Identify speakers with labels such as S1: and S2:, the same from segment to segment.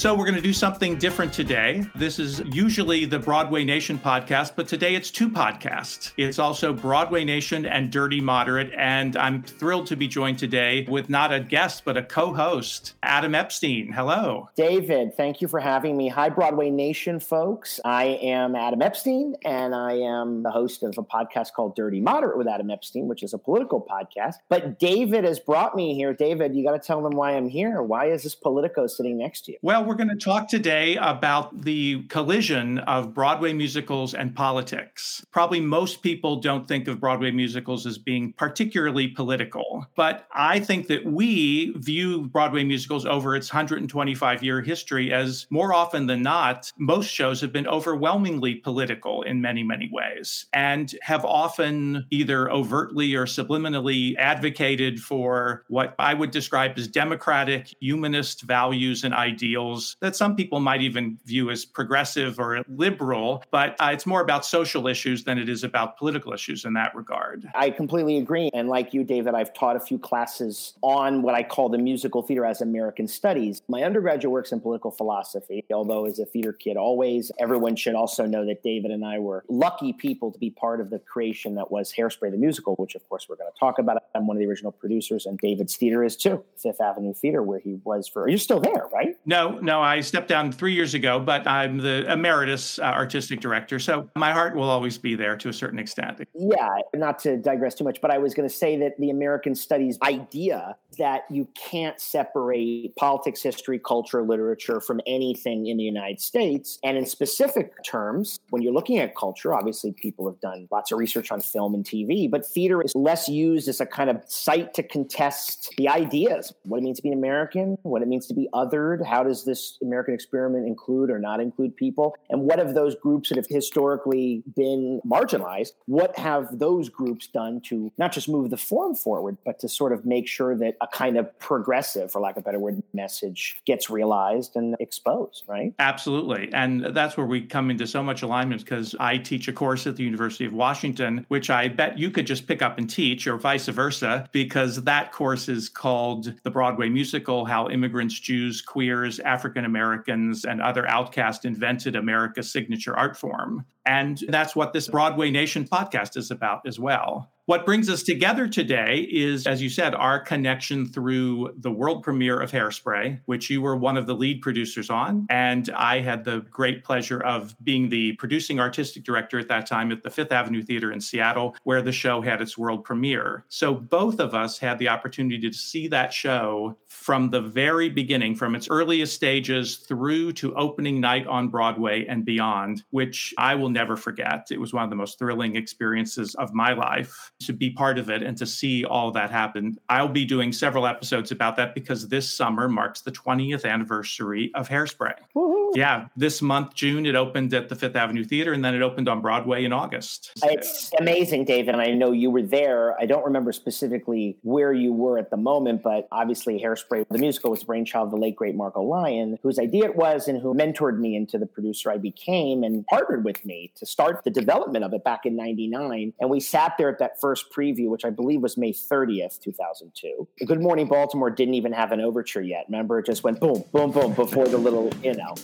S1: So, we're going to do something different today. This is usually the Broadway Nation podcast, but today it's two podcasts. It's also Broadway Nation and Dirty Moderate. And I'm thrilled to be joined today with not a guest, but a co host, Adam Epstein. Hello.
S2: David, thank you for having me. Hi, Broadway Nation folks. I am Adam Epstein, and I am the host of a podcast called Dirty Moderate with Adam Epstein, which is a political podcast. But David has brought me here. David, you got to tell them why I'm here. Why is this Politico sitting next to you?
S1: Well, we're going to talk today about the collision of Broadway musicals and politics. Probably most people don't think of Broadway musicals as being particularly political, but I think that we view Broadway musicals over its 125 year history as more often than not, most shows have been overwhelmingly political in many, many ways and have often either overtly or subliminally advocated for what I would describe as democratic, humanist values and ideals that some people might even view as progressive or liberal, but uh, it's more about social issues than it is about political issues in that regard.
S2: I completely agree. And like you, David, I've taught a few classes on what I call the musical theater as American studies. My undergraduate works in political philosophy, although as a theater kid, always, everyone should also know that David and I were lucky people to be part of the creation that was Hairspray the Musical, which of course we're going to talk about. I'm one of the original producers, and David's theater is too, Fifth Avenue Theater, where he was for, you're still there, right?
S1: No, no, I stepped down three years ago, but I'm the emeritus uh, artistic director. So my heart will always be there to a certain extent.
S2: Yeah, not to digress too much, but I was going to say that the American studies idea that you can't separate politics, history, culture, literature from anything in the United States. And in specific terms, when you're looking at culture, obviously people have done lots of research on film and TV, but theater is less used as a kind of site to contest the ideas what it means to be an American, what it means to be othered, how does this American experiment include or not include people? And what have those groups that have historically been marginalized, what have those groups done to not just move the form forward, but to sort of make sure that a kind of progressive, for lack of a better word, message gets realized and exposed, right?
S1: Absolutely. And that's where we come into so much alignment because I teach a course at the University of Washington, which I bet you could just pick up and teach, or vice versa, because that course is called The Broadway Musical How Immigrants, Jews, Queers, African Americans, and other outcasts invented America's signature art form. And that's what this Broadway Nation podcast is about as well. What brings us together today is, as you said, our connection through the world premiere of Hairspray, which you were one of the lead producers on. And I had the great pleasure of being the producing artistic director at that time at the Fifth Avenue Theater in Seattle, where the show had its world premiere. So both of us had the opportunity to see that show from the very beginning, from its earliest stages through to opening night on Broadway and beyond, which I will never forget. It was one of the most thrilling experiences of my life to be part of it and to see all that happen. I'll be doing several episodes about that because this summer marks the 20th anniversary of Hairspray.
S2: Woo-hoo.
S1: Yeah, this month, June, it opened at the Fifth Avenue Theater and then it opened on Broadway in August.
S2: It's amazing, David. And I know you were there. I don't remember specifically where you were at the moment, but obviously, Hairspray, the musical, was the brainchild of the late, great Margo Lion, whose idea it was and who mentored me into the producer I became and partnered with me To start the development of it back in 99. And we sat there at that first preview, which I believe was May 30th, 2002. Good Morning Baltimore didn't even have an overture yet. Remember, it just went boom, boom, boom before the little, you know.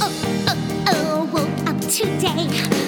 S3: Oh, oh, oh woke up today,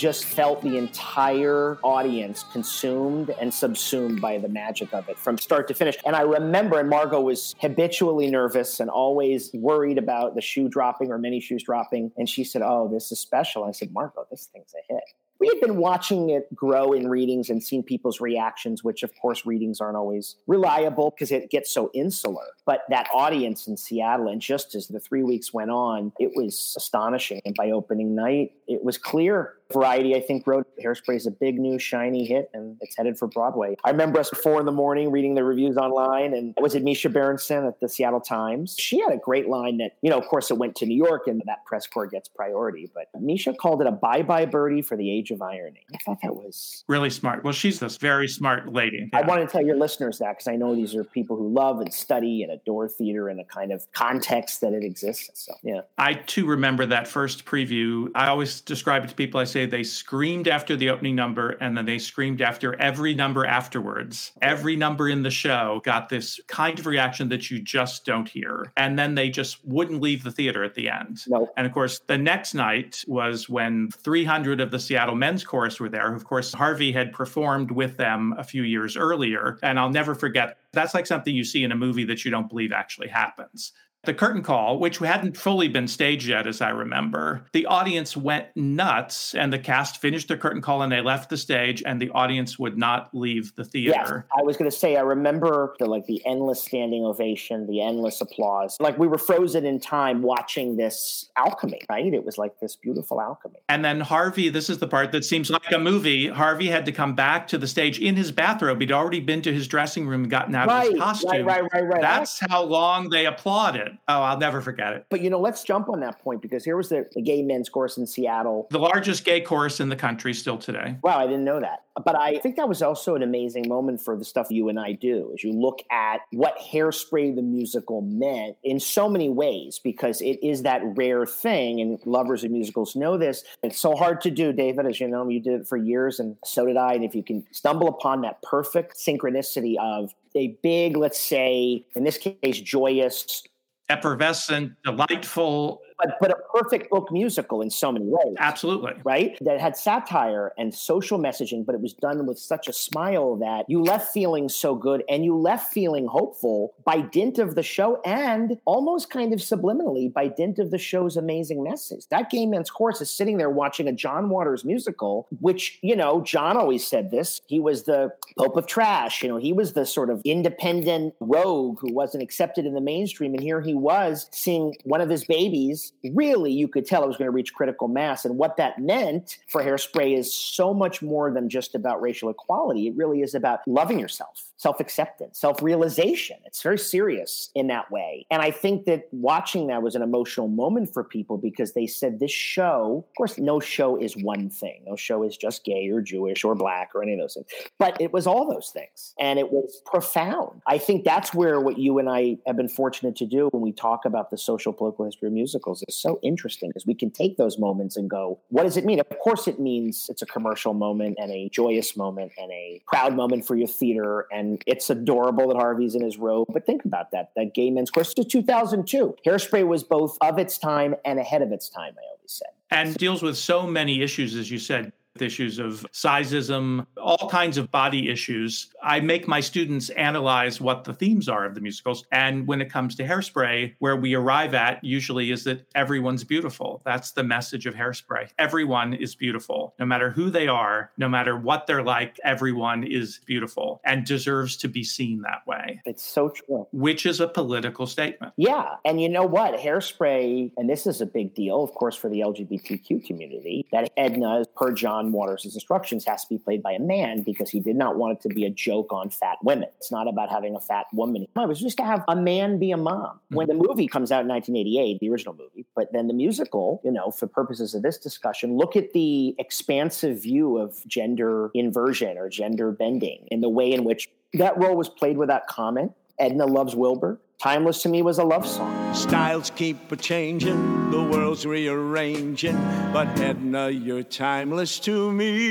S2: just felt the entire audience consumed and subsumed by the magic of it from start to finish. And I remember, and Margo was habitually nervous and always worried about the shoe dropping or many shoes dropping. And she said, Oh, this is special. I said, Margo, this thing's a hit. We had been watching it grow in readings and seen people's reactions, which, of course, readings aren't always reliable because it gets so insular. But that audience in Seattle, and just as the three weeks went on, it was astonishing. And by opening night, it was clear. Variety, I think, wrote Hairspray is a big new shiny hit and it's headed for Broadway. I remember us at four in the morning reading the reviews online, and was it Misha Berson at the Seattle Times? She had a great line that, you know, of course, it went to New York and that press corps gets priority, but Misha called it a bye bye birdie for the age of irony. I thought that was
S1: Really smart. Well, she's this very smart lady.
S2: I want to tell your listeners that because I know these are people who love and study and adore theater and a kind of context that it exists. So, yeah.
S1: I too remember that first preview. I always describe it to people. I say they screamed after the opening number and then they screamed after every number afterwards. Every number in the show got this kind of reaction that you just don't hear. And then they just wouldn't leave the theater at the end.
S2: No.
S1: And of course, the next night was when 300 of the Seattle men's chorus were there. Of course, Harvey had performed with them a few years earlier. And I'll never forget that's like something you see in a movie that you don't believe actually happens. The curtain call, which hadn't fully been staged yet, as I remember, the audience went nuts and the cast finished their curtain call and they left the stage and the audience would not leave the theater. Yes.
S2: I was going to say I remember the like the endless standing ovation, the endless applause. Like we were frozen in time watching this alchemy, right? It was like this beautiful alchemy.
S1: And then Harvey, this is the part that seems like a movie. Harvey had to come back to the stage in his bathrobe. He'd already been to his dressing room and gotten out of his costume.
S2: right, right, right, right.
S1: That's how long they applauded. Oh, I'll never forget it.
S2: But you know, let's jump on that point because here was the, the gay men's course in Seattle.
S1: The largest gay chorus in the country still today.
S2: Wow, I didn't know that. But I think that was also an amazing moment for the stuff you and I do as you look at what Hairspray the musical meant in so many ways, because it is that rare thing, and lovers of musicals know this. It's so hard to do, David, as you know, you did it for years, and so did I. And if you can stumble upon that perfect synchronicity of a big, let's say, in this case, joyous,
S1: Effervescent, delightful.
S2: But, but a perfect book musical in so many ways
S1: Absolutely.
S2: right? That had satire and social messaging, but it was done with such a smile that you left feeling so good and you left feeling hopeful by dint of the show and almost kind of subliminally by dint of the show's amazing message. That gay man's course is sitting there watching a John Waters musical, which, you know, John always said this. He was the Pope of Trash. You know, he was the sort of independent rogue who wasn't accepted in the mainstream. And here he was seeing one of his babies. Really, you could tell it was going to reach critical mass. And what that meant for Hairspray is so much more than just about racial equality. It really is about loving yourself, self acceptance, self realization. It's very serious in that way. And I think that watching that was an emotional moment for people because they said this show, of course, no show is one thing. No show is just gay or Jewish or black or any of those things. But it was all those things. And it was profound. I think that's where what you and I have been fortunate to do when we talk about the social political history of musicals is so interesting because we can take those moments and go, what does it mean? Of course, it means it's a commercial moment and a joyous moment and a proud moment for your theater. And it's adorable that Harvey's in his robe. But think about that. That gay men's course to 2002. Hairspray was both of its time and ahead of its time, I always said.
S1: And deals with so many issues, as you said. Issues of sizeism, all kinds of body issues. I make my students analyze what the themes are of the musicals. And when it comes to hairspray, where we arrive at usually is that everyone's beautiful. That's the message of hairspray. Everyone is beautiful, no matter who they are, no matter what they're like, everyone is beautiful and deserves to be seen that way.
S2: It's so true.
S1: Which is a political statement.
S2: Yeah. And you know what? Hairspray, and this is a big deal, of course, for the LGBTQ community, that Edna, per John Waters' instructions, has to be played by a man because he did not want it to be a joke on fat women. It's not about having a fat woman. It was just to have a man be a mom. Mm-hmm. When the movie comes out in 1988, the original movie, but then the musical, you know, for purposes of this discussion, look at the expansive view of gender inversion or gender bending in the way in which that role was played without comment. Edna loves Wilbur. Timeless to me was a love song.
S4: Styles keep a changing, the world's rearranging, but Edna, you're timeless to me.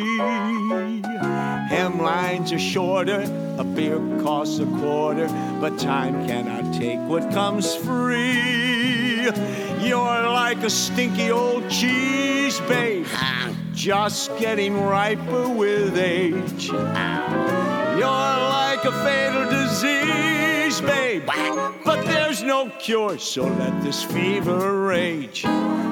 S4: Hemlines are shorter, a beer costs a quarter, but time cannot take what comes free. You're like a stinky old cheese, babe, ah. just getting riper with age. You're like a fatal disease, babe. But there's no cure, so let this fever rage.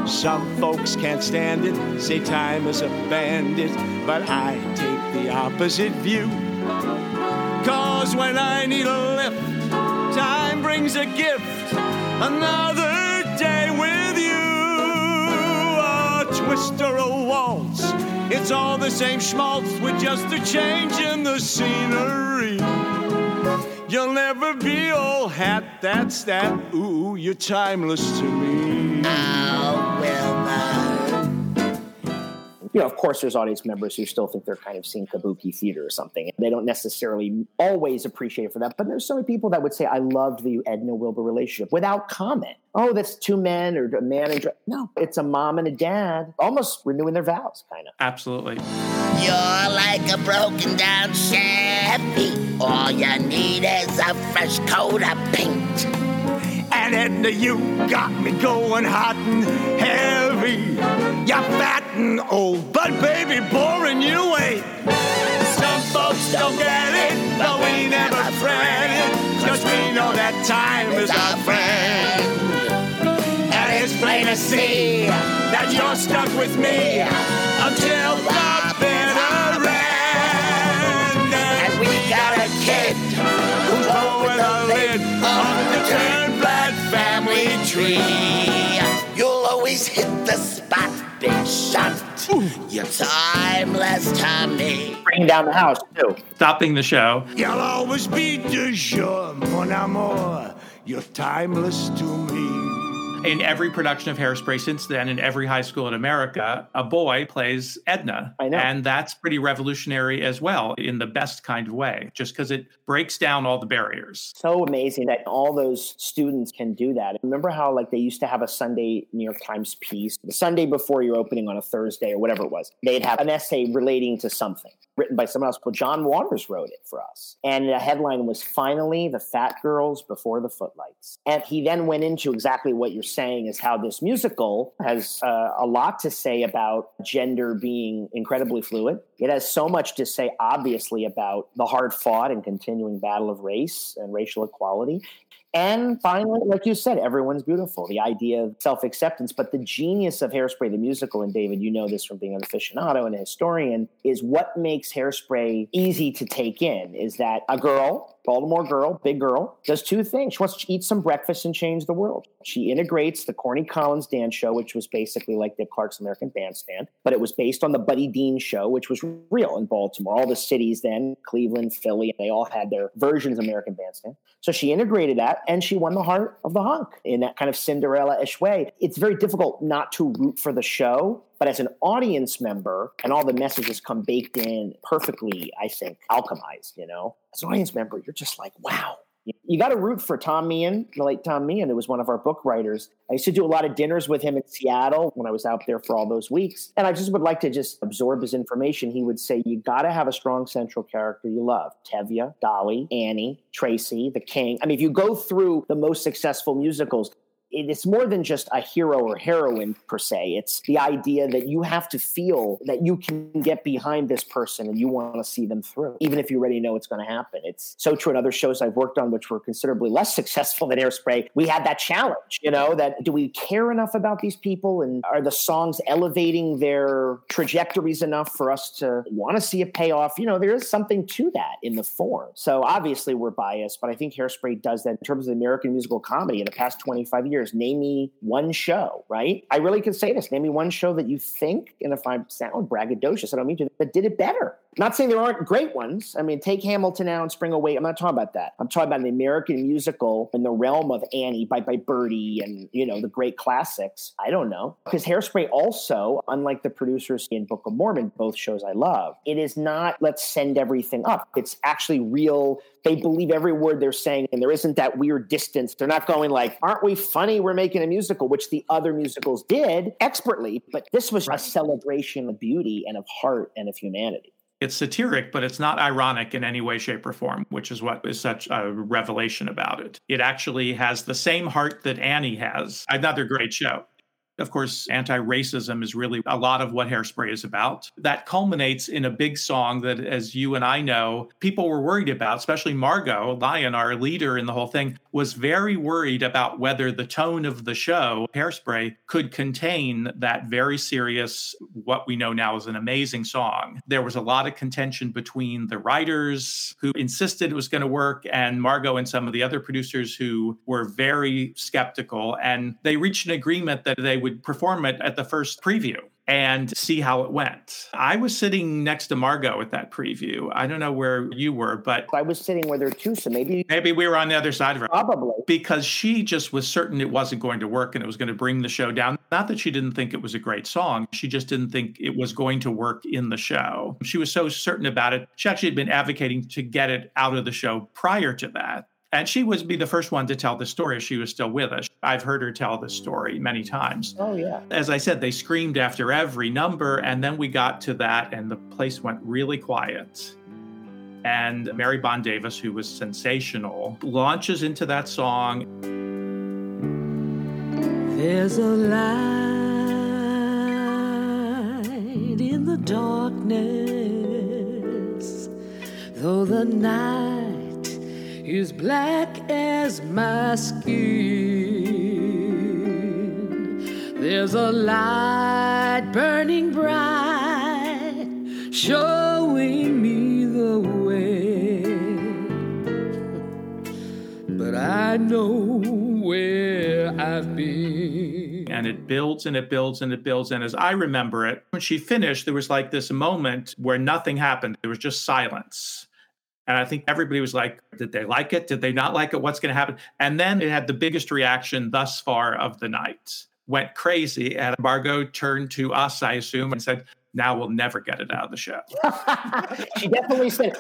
S4: Some folks can't stand it, say time is a bandit, but I take the opposite view. Cause when I need a lift, time brings a gift. Another day with you. Twist or a waltz. It's all the same schmaltz with just a change in the scenery. You'll never be old hat, that's that. Ooh, you're timeless to me.
S3: Oh,
S2: You know, of course, there's audience members who still think they're kind of seeing kabuki theater or something. They don't necessarily always appreciate it for that. But there's so many people that would say, I loved the Edna Wilbur relationship without comment. Oh, that's two men or a man and dr-" no, it's a mom and a dad, almost renewing their vows, kind of.
S1: Absolutely.
S3: You're like a broken down Chevy. All you need is a fresh coat of paint.
S4: And Edna, you got me going hot and heavy. You're fat and old, but baby, boring you ain't. Some folks don't get it, but we never fret it. Cause we know that time is our friend. And it's plain to see that you're stuck with me until the bitter end.
S3: And we got a kid
S4: Who's blowing the lid on the Turnblad family tree.
S3: Big shot. You're timeless to me.
S2: Bringing down the house, too.
S1: Stopping the show.
S4: You'll always be de jour, mon amour. You're timeless to me.
S1: In every production of Hairspray since then, in every high school in America, a boy plays Edna.
S2: I know.
S1: And that's pretty revolutionary as well, in the best kind of way, just because it breaks down all the barriers.
S2: So amazing that all those students can do that. Remember how like they used to have a Sunday New York Times piece, the Sunday before your opening on a Thursday or whatever it was. They'd have an essay relating to something written by someone else. Well, John Waters wrote it for us. And the headline was Finally the Fat Girls Before the Footlights. And he then went into exactly what you're saying is how this musical has uh, a lot to say about gender being incredibly fluid. It has so much to say, obviously, about the hard fought and continuing battle of race and racial equality. And finally, like you said, everyone's beautiful. The idea of self acceptance. But the genius of Hairspray, the musical, and David, you know this from being an aficionado and a historian, is what makes Hairspray easy to take in is that a girl, Baltimore girl, big girl, does two things. She wants to eat some breakfast and change the world. She integrates the Corny Collins dance show, which was basically like Dick Clark's American Bandstand, but it was based on the Buddy Dean show, which was real in Baltimore. All the cities then, Cleveland, Philly, they all had their versions of American Bandstand. So she integrated that and she won the heart of the hunk in that kind of Cinderella ish way. It's very difficult not to root for the show, but as an audience member, and all the messages come baked in perfectly, I think, alchemized, you know? As an audience member, you're just like, wow. You- got to root for Tom Meehan, the late Tom Meehan, who was one of our book writers. I used to do a lot of dinners with him in Seattle when I was out there for all those weeks. And I just would like to just absorb his information. He would say, You got to have a strong central character you love Tevye, Dolly, Annie, Tracy, the King. I mean, if you go through the most successful musicals, it's more than just a hero or heroine per se. It's the idea that you have to feel that you can get behind this person and you want to see them through, even if you already know it's going to happen. It's so true in other shows I've worked on, which were considerably less successful than Hairspray. We had that challenge, you know, that do we care enough about these people and are the songs elevating their trajectories enough for us to want to see a payoff? You know, there is something to that in the form. So obviously we're biased, but I think Hairspray does that in terms of American musical comedy in the past 25 years. Name me one show, right? I really could say this. Name me one show that you think, and if I sound braggadocious, I don't mean to, but did it better. Not saying there aren't great ones. I mean, take Hamilton now and Spring Away. I'm not talking about that. I'm talking about an American musical in the realm of Annie by, by Birdie and, you know, the great classics. I don't know. Because Hairspray also, unlike the producers in Book of Mormon, both shows I love, it is not let's send everything up. It's actually real. They believe every word they're saying, and there isn't that weird distance. They're not going like, aren't we funny? We're making a musical, which the other musicals did expertly. But this was a celebration of beauty and of heart and of humanity.
S1: It's satiric, but it's not ironic in any way, shape, or form, which is what is such a revelation about it. It actually has the same heart that Annie has. Another great show. Of course, anti racism is really a lot of what Hairspray is about. That culminates in a big song that, as you and I know, people were worried about, especially Margo Lion, our leader in the whole thing, was very worried about whether the tone of the show, Hairspray, could contain that very serious, what we know now is an amazing song. There was a lot of contention between the writers who insisted it was going to work and Margo and some of the other producers who were very skeptical. And they reached an agreement that they would perform it at the first preview and see how it went. I was sitting next to Margo at that preview. I don't know where you were, but
S2: I was sitting with her too, so maybe
S1: maybe we were on the other side of her.
S2: Probably.
S1: Because she just was certain it wasn't going to work and it was going to bring the show down. Not that she didn't think it was a great song, she just didn't think it was going to work in the show. She was so certain about it. She actually had been advocating to get it out of the show prior to that. And she would be the first one to tell the story if she was still with us. I've heard her tell the story many times.
S2: Oh, yeah.
S1: As I said, they screamed after every number. And then we got to that, and the place went really quiet. And Mary Bond Davis, who was sensational, launches into that song.
S5: There's a light in the darkness, though the night is black as my skin. There's a light burning bright, showing me the way. But I know where I've been.
S1: And it builds and it builds and it builds. And as I remember it, when she finished, there was like this moment where nothing happened. There was just silence and I think everybody was like, did they like it? Did they not like it? What's going to happen? And then it had the biggest reaction thus far of the night. Went crazy. And Margo turned to us, I assume, and said, now we'll never get it out of the show.
S2: she definitely said,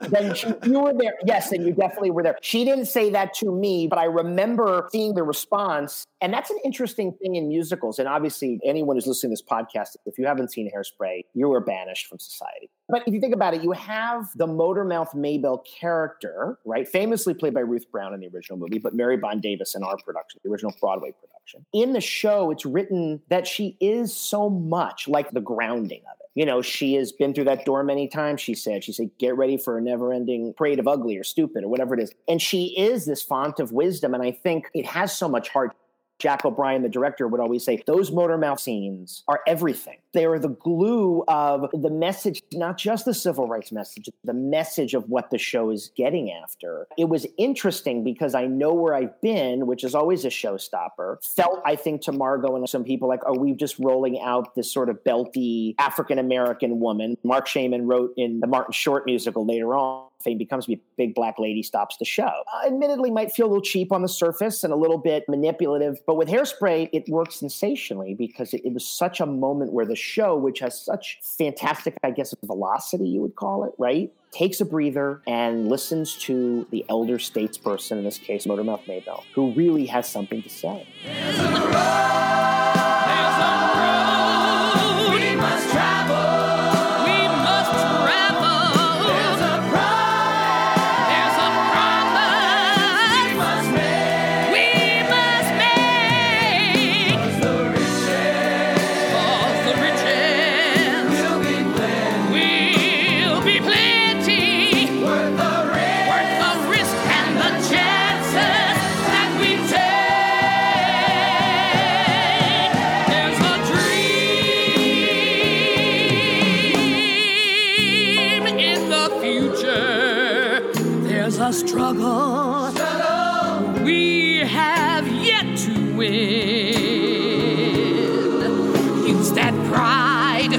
S2: then she, you were there. Yes, and you definitely were there. She didn't say that to me, but I remember seeing the response. And that's an interesting thing in musicals. And obviously, anyone who's listening to this podcast, if you haven't seen Hairspray, you are banished from society. But if you think about it, you have the Motormouth Maybelle character, right? Famously played by Ruth Brown in the original movie, but Mary Bond Davis in our production, the original Broadway production. In the show, it's written that she is so much like the grounding of it. You know, she has been through that door many times, she said. She said, get ready for a never ending parade of ugly or stupid or whatever it is. And she is this font of wisdom. And I think it has so much heart. Jack O'Brien, the director, would always say those motor mouth scenes are everything. They are the glue of the message, not just the civil rights message, the message of what the show is getting after. It was interesting because I know where I've been, which is always a showstopper. Felt, I think, to Margo and some people like, are we just rolling out this sort of belty African American woman? Marc Shaiman wrote in the Martin Short musical later on becomes a big black lady stops the show. Uh, admittedly, might feel a little cheap on the surface and a little bit manipulative, but with hairspray, it works sensationally because it, it was such a moment where the show, which has such fantastic, I guess, velocity, you would call it, right? Takes a breather and listens to the elder statesperson, in this case, Motormouth Maybelle, who really has something to say.
S5: A struggle, we have yet to win. Use that pride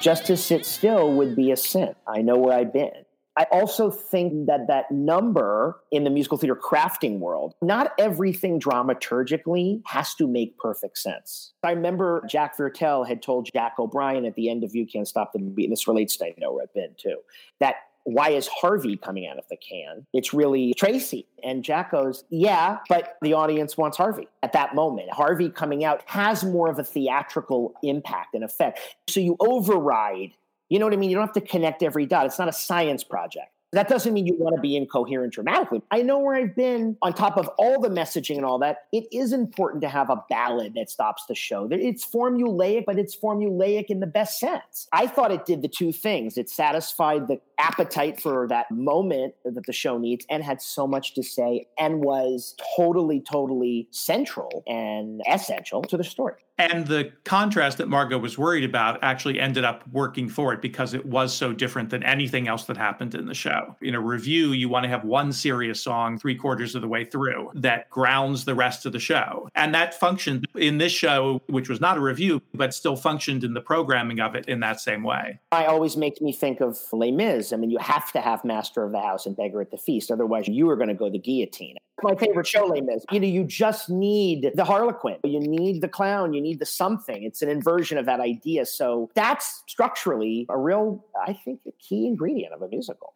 S5: just to sit still would be a sin.
S2: I know where I've been. I also think that that number in the musical theater crafting world, not everything dramaturgically has to make perfect sense. I remember Jack Viertel had told Jack O'Brien at the end of You Can't Stop the Beat, and this relates to I know where I've been too, that why is Harvey coming out of the can? It's really Tracy. And Jack goes, Yeah, but the audience wants Harvey at that moment. Harvey coming out has more of a theatrical impact and effect. So you override, you know what I mean? You don't have to connect every dot. It's not a science project. That doesn't mean you want to be incoherent dramatically. I know where I've been on top of all the messaging and all that. It is important to have a ballad that stops the show. It's formulaic, but it's formulaic in the best sense. I thought it did the two things. It satisfied the appetite for that moment that the show needs and had so much to say and was totally, totally central and essential to the story.
S1: And the contrast that Margo was worried about actually ended up working for it because it was so different than anything else that happened in the show. In a review, you want to have one serious song three quarters of the way through that grounds the rest of the show. And that functioned in this show, which was not a review, but still functioned in the programming of it in that same way.
S2: I always makes me think of Les Mis. I mean, you have to have Master of the House and Beggar at the Feast, otherwise you are going to go the guillotine. My favorite show, Les Mis. You know, you just need the Harlequin, you need the clown, you need the something. It's an inversion of that idea. So that's structurally a real, I think, a key ingredient of a musical.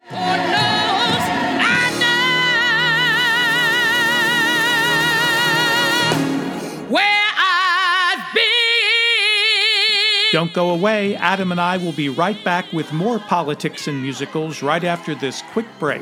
S1: Don't go away. Adam and I will be right back with more politics and musicals right after this quick break.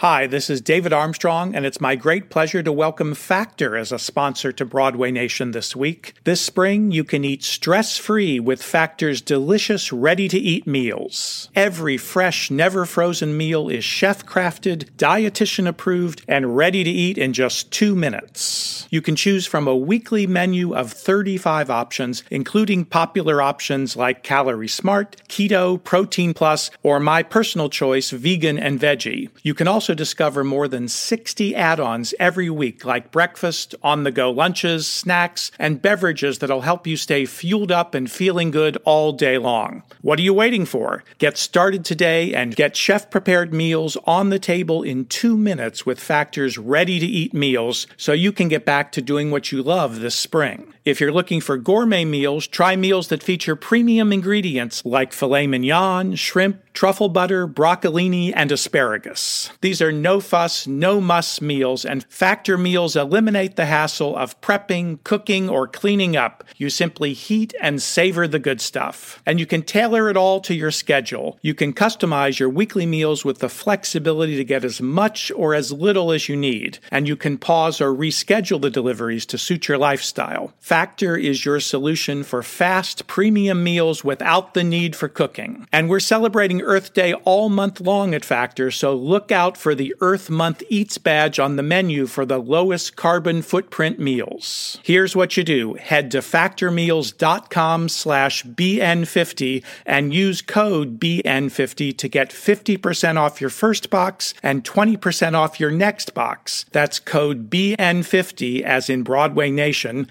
S1: Hi, this is David Armstrong, and it's my great pleasure to welcome Factor as a sponsor to Broadway Nation this week. This spring, you can eat stress free with Factor's delicious, ready to eat meals. Every fresh, never frozen meal is chef crafted, dietitian approved, and ready to eat in just two minutes. You can choose from a weekly menu of 35 options, including popular options like Calorie Smart, Keto, Protein Plus, or my personal choice, Vegan and Veggie. You can also discover more than 60 add ons every week, like breakfast, on the go lunches, snacks, and beverages that'll help you stay fueled up and feeling good all day long. What are you waiting for? Get started today and get chef prepared meals on the table in two minutes with Factor's ready to eat meals so you can get back to doing what you love this spring. If you're looking for gourmet meals, try meals that feature premium ingredients like filet mignon, shrimp, truffle butter, broccolini, and asparagus. These are no fuss, no muss meals, and Factor meals eliminate the hassle of prepping, cooking, or cleaning up. You simply heat and savor the good stuff. And you can tailor it all to your schedule. You can customize your weekly meals with the flexibility to get as much or as little as you need. And you can pause or reschedule the deliveries to suit your lifestyle. Factor is your solution for fast, premium meals without the need for cooking. And we're celebrating Earth Day all month long at Factor, so look out for the Earth Month Eats badge on the menu for the lowest carbon footprint meals. Here's what you do. Head to factormeals.com slash BN50 and use code BN50 to get 50% off your first box and 20% off your next box. That's code BN50 as in Broadway Nation,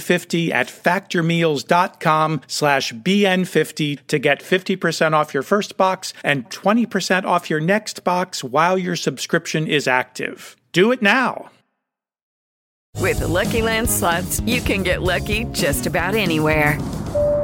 S1: BN50 at factormeals.com slash BN50 to get 50% off your first box and 20% off your next box while your subscription is active. Do it now.
S6: With the Lucky Land slots, you can get lucky just about anywhere.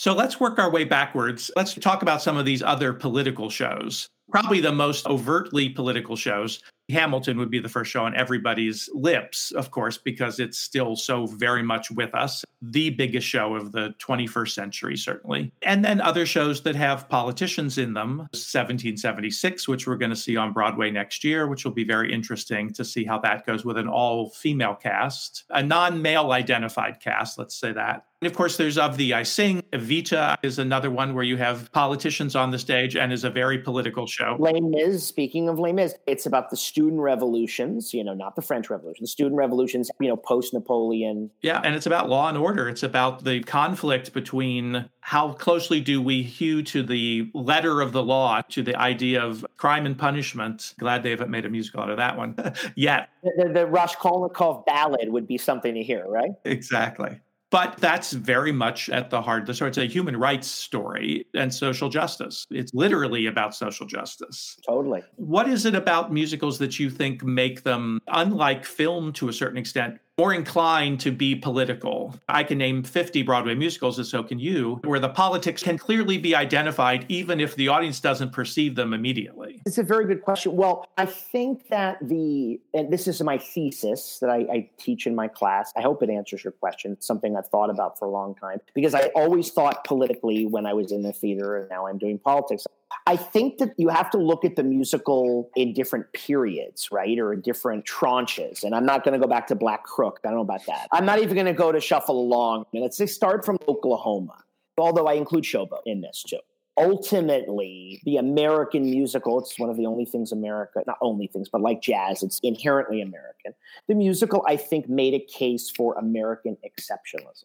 S1: So let's work our way backwards. Let's talk about some of these other political shows. Probably the most overtly political shows. Hamilton would be the first show on everybody's lips, of course, because it's still so very much with us. The biggest show of the 21st century, certainly. And then other shows that have politicians in them 1776, which we're going to see on Broadway next year, which will be very interesting to see how that goes with an all female cast, a non male identified cast, let's say that. And of course, there's Of Thee I Sing. Evita is another one where you have politicians on the stage and is a very political show.
S2: Les Mis, speaking of Les Mis, it's about the student revolutions, you know, not the French Revolution, the student revolutions, you know, post Napoleon.
S1: Yeah, and it's about law and order. It's about the conflict between how closely do we hew to the letter of the law, to the idea of crime and punishment. Glad they haven't made a musical out of that one yet.
S2: The, the, the Raskolnikov ballad would be something to hear, right?
S1: Exactly. But that's very much at the heart of the story. It's a human rights story and social justice. It's literally about social justice.
S2: Totally.
S1: What is it about musicals that you think make them, unlike film to a certain extent, more inclined to be political. I can name 50 Broadway musicals, and so can you, where the politics can clearly be identified even if the audience doesn't perceive them immediately.
S2: It's a very good question. Well, I think that the, and this is my thesis that I, I teach in my class. I hope it answers your question. It's something I've thought about for a long time because I always thought politically when I was in the theater, and now I'm doing politics. I think that you have to look at the musical in different periods, right? Or in different tranches. And I'm not going to go back to Black Crook. I don't know about that. I'm not even going to go to Shuffle Along. Let's just start from Oklahoma, although I include Showboat in this too. Ultimately, the American musical, it's one of the only things America, not only things, but like jazz, it's inherently American. The musical, I think, made a case for American exceptionalism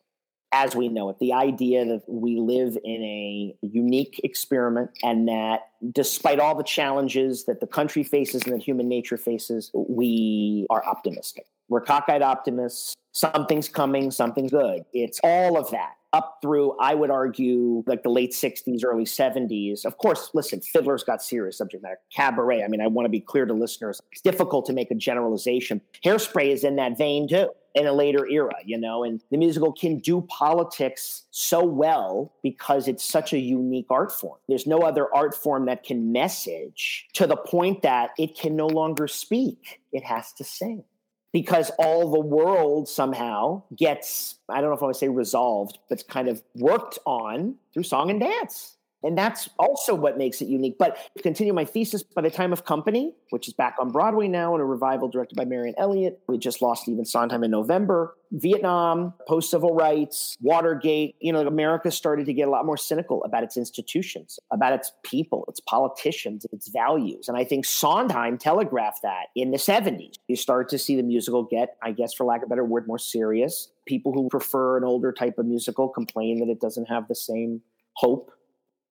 S2: as we know it. The idea that we live in a unique experiment and that despite all the challenges that the country faces and that human nature faces, we are optimistic. We're cockeyed optimists. Something's coming, something good. It's all of that up through, I would argue, like the late 60s, early 70s. Of course, listen, Fiddler's got serious subject matter. Cabaret, I mean, I want to be clear to listeners. It's difficult to make a generalization. Hairspray is in that vein too in a later era, you know, and the musical can do politics so well because it's such a unique art form. There's no other art form that can message to the point that it can no longer speak, it has to sing. Because all the world somehow gets, I don't know if I would say resolved, but kind of worked on through song and dance. And that's also what makes it unique. But to continue my thesis, by the time of Company, which is back on Broadway now in a revival directed by Marianne Elliott, we just lost Stephen Sondheim in November. Vietnam, post civil rights, Watergate, you know, America started to get a lot more cynical about its institutions, about its people, its politicians, its values. And I think Sondheim telegraphed that in the 70s. You start to see the musical get, I guess, for lack of a better word, more serious. People who prefer an older type of musical complain that it doesn't have the same hope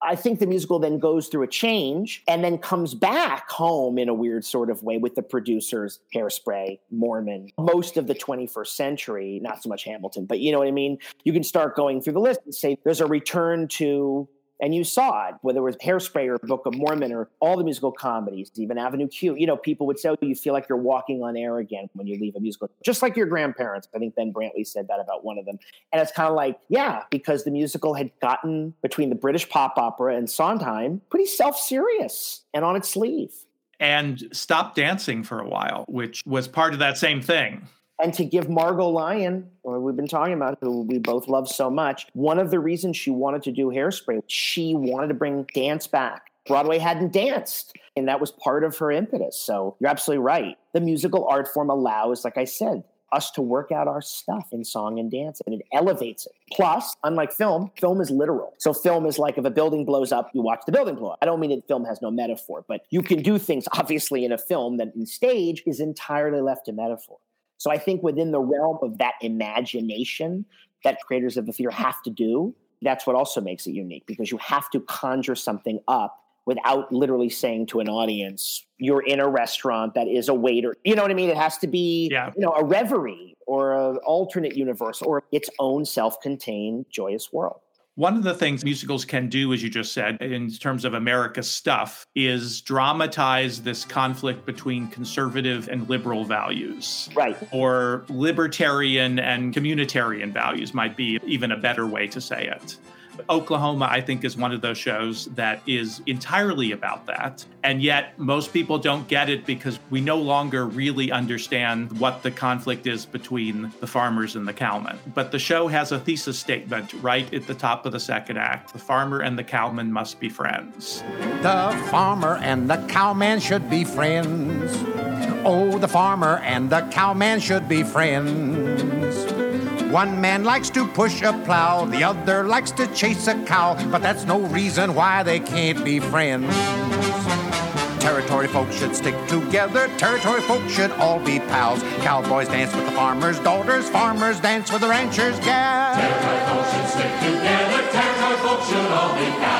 S2: I think the musical then goes through a change and then comes back home in a weird sort of way with the producers, Hairspray, Mormon, most of the 21st century, not so much Hamilton, but you know what I mean? You can start going through the list and say there's a return to and you saw it, whether it was Hairspray or Book of Mormon or all the musical comedies, even Avenue Q. You know, people would say, oh, you feel like you're walking on air again when you leave a musical, just like your grandparents. I think Ben Brantley said that about one of them. And it's kind of like, yeah, because the musical had gotten between the British pop opera and Sondheim pretty self serious and on its sleeve.
S1: And stopped dancing for a while, which was part of that same thing
S2: and to give Margo Lion, or we've been talking about, who we both love so much, one of the reasons she wanted to do Hairspray, she wanted to bring dance back. Broadway hadn't danced, and that was part of her impetus. So you're absolutely right. The musical art form allows, like I said, us to work out our stuff in song and dance, and it elevates it. Plus, unlike film, film is literal. So film is like if a building blows up, you watch the building blow up. I don't mean that film has no metaphor, but you can do things obviously in a film that in stage is entirely left to metaphor. So I think within the realm of that imagination that creators of the theater have to do, that's what also makes it unique because you have to conjure something up without literally saying to an audience, you're in a restaurant that is a waiter. You know what I mean? It has to be, yeah. you know, a reverie or an alternate universe or its own self-contained joyous world.
S1: One of the things musicals can do, as you just said, in terms of America's stuff, is dramatize this conflict between conservative and liberal values.
S2: Right.
S1: Or libertarian and communitarian values might be even a better way to say it. Oklahoma, I think, is one of those shows that is entirely about that. And yet, most people don't get it because we no longer really understand what the conflict is between the farmers and the cowmen. But the show has a thesis statement right at the top of the second act the farmer and the cowman must be friends.
S7: The farmer and the cowman should be friends. Oh, the farmer and the cowman should be friends. One man likes to push a plow, the other likes to chase a cow, but that's no reason why they can't be friends. Territory folks should stick together, territory folks should all be pals. Cowboys dance with the farmers' daughters, farmers dance with the ranchers' gals.
S5: Territory folks should stick together, territory folks should all be pals.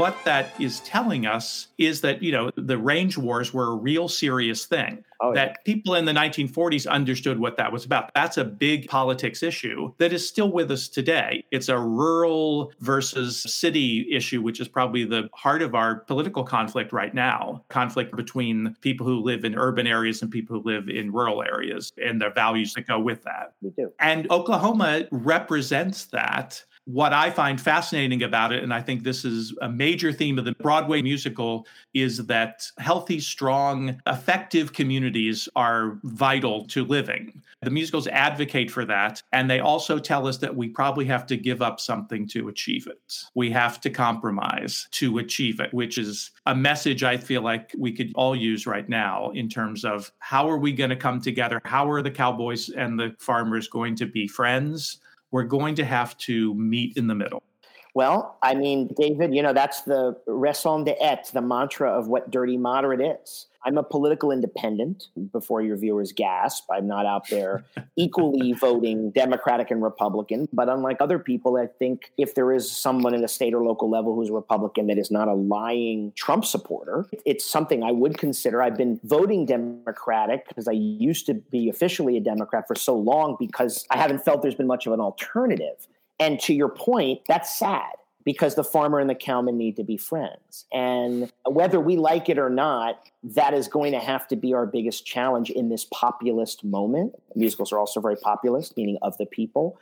S1: What that is telling us is that, you know, the range wars were a real serious thing.
S2: Oh,
S1: that people in the 1940s understood what that was about. That's a big politics issue that is still with us today. It's a rural versus city issue, which is probably the heart of our political conflict right now conflict between people who live in urban areas and people who live in rural areas and the values that go with that.
S2: We do.
S1: And Oklahoma represents that. What I find fascinating about it, and I think this is a major theme of the Broadway musical, is that healthy, strong, effective communities are vital to living. The musicals advocate for that, and they also tell us that we probably have to give up something to achieve it. We have to compromise to achieve it, which is a message I feel like we could all use right now in terms of how are we going to come together? How are the cowboys and the farmers going to be friends? We're going to have to meet in the middle.
S2: Well, I mean, David, you know, that's the raison d'etre, the mantra of what dirty moderate is. I'm a political independent before your viewers gasp. I'm not out there equally voting Democratic and Republican. But unlike other people, I think if there is someone at a state or local level who's a Republican that is not a lying Trump supporter, it's something I would consider. I've been voting Democratic because I used to be officially a Democrat for so long because I haven't felt there's been much of an alternative. And to your point, that's sad because the farmer and the cowman need to be friends. And whether we like it or not, that is going to have to be our biggest challenge in this populist moment. Musicals are also very populist, meaning of the people.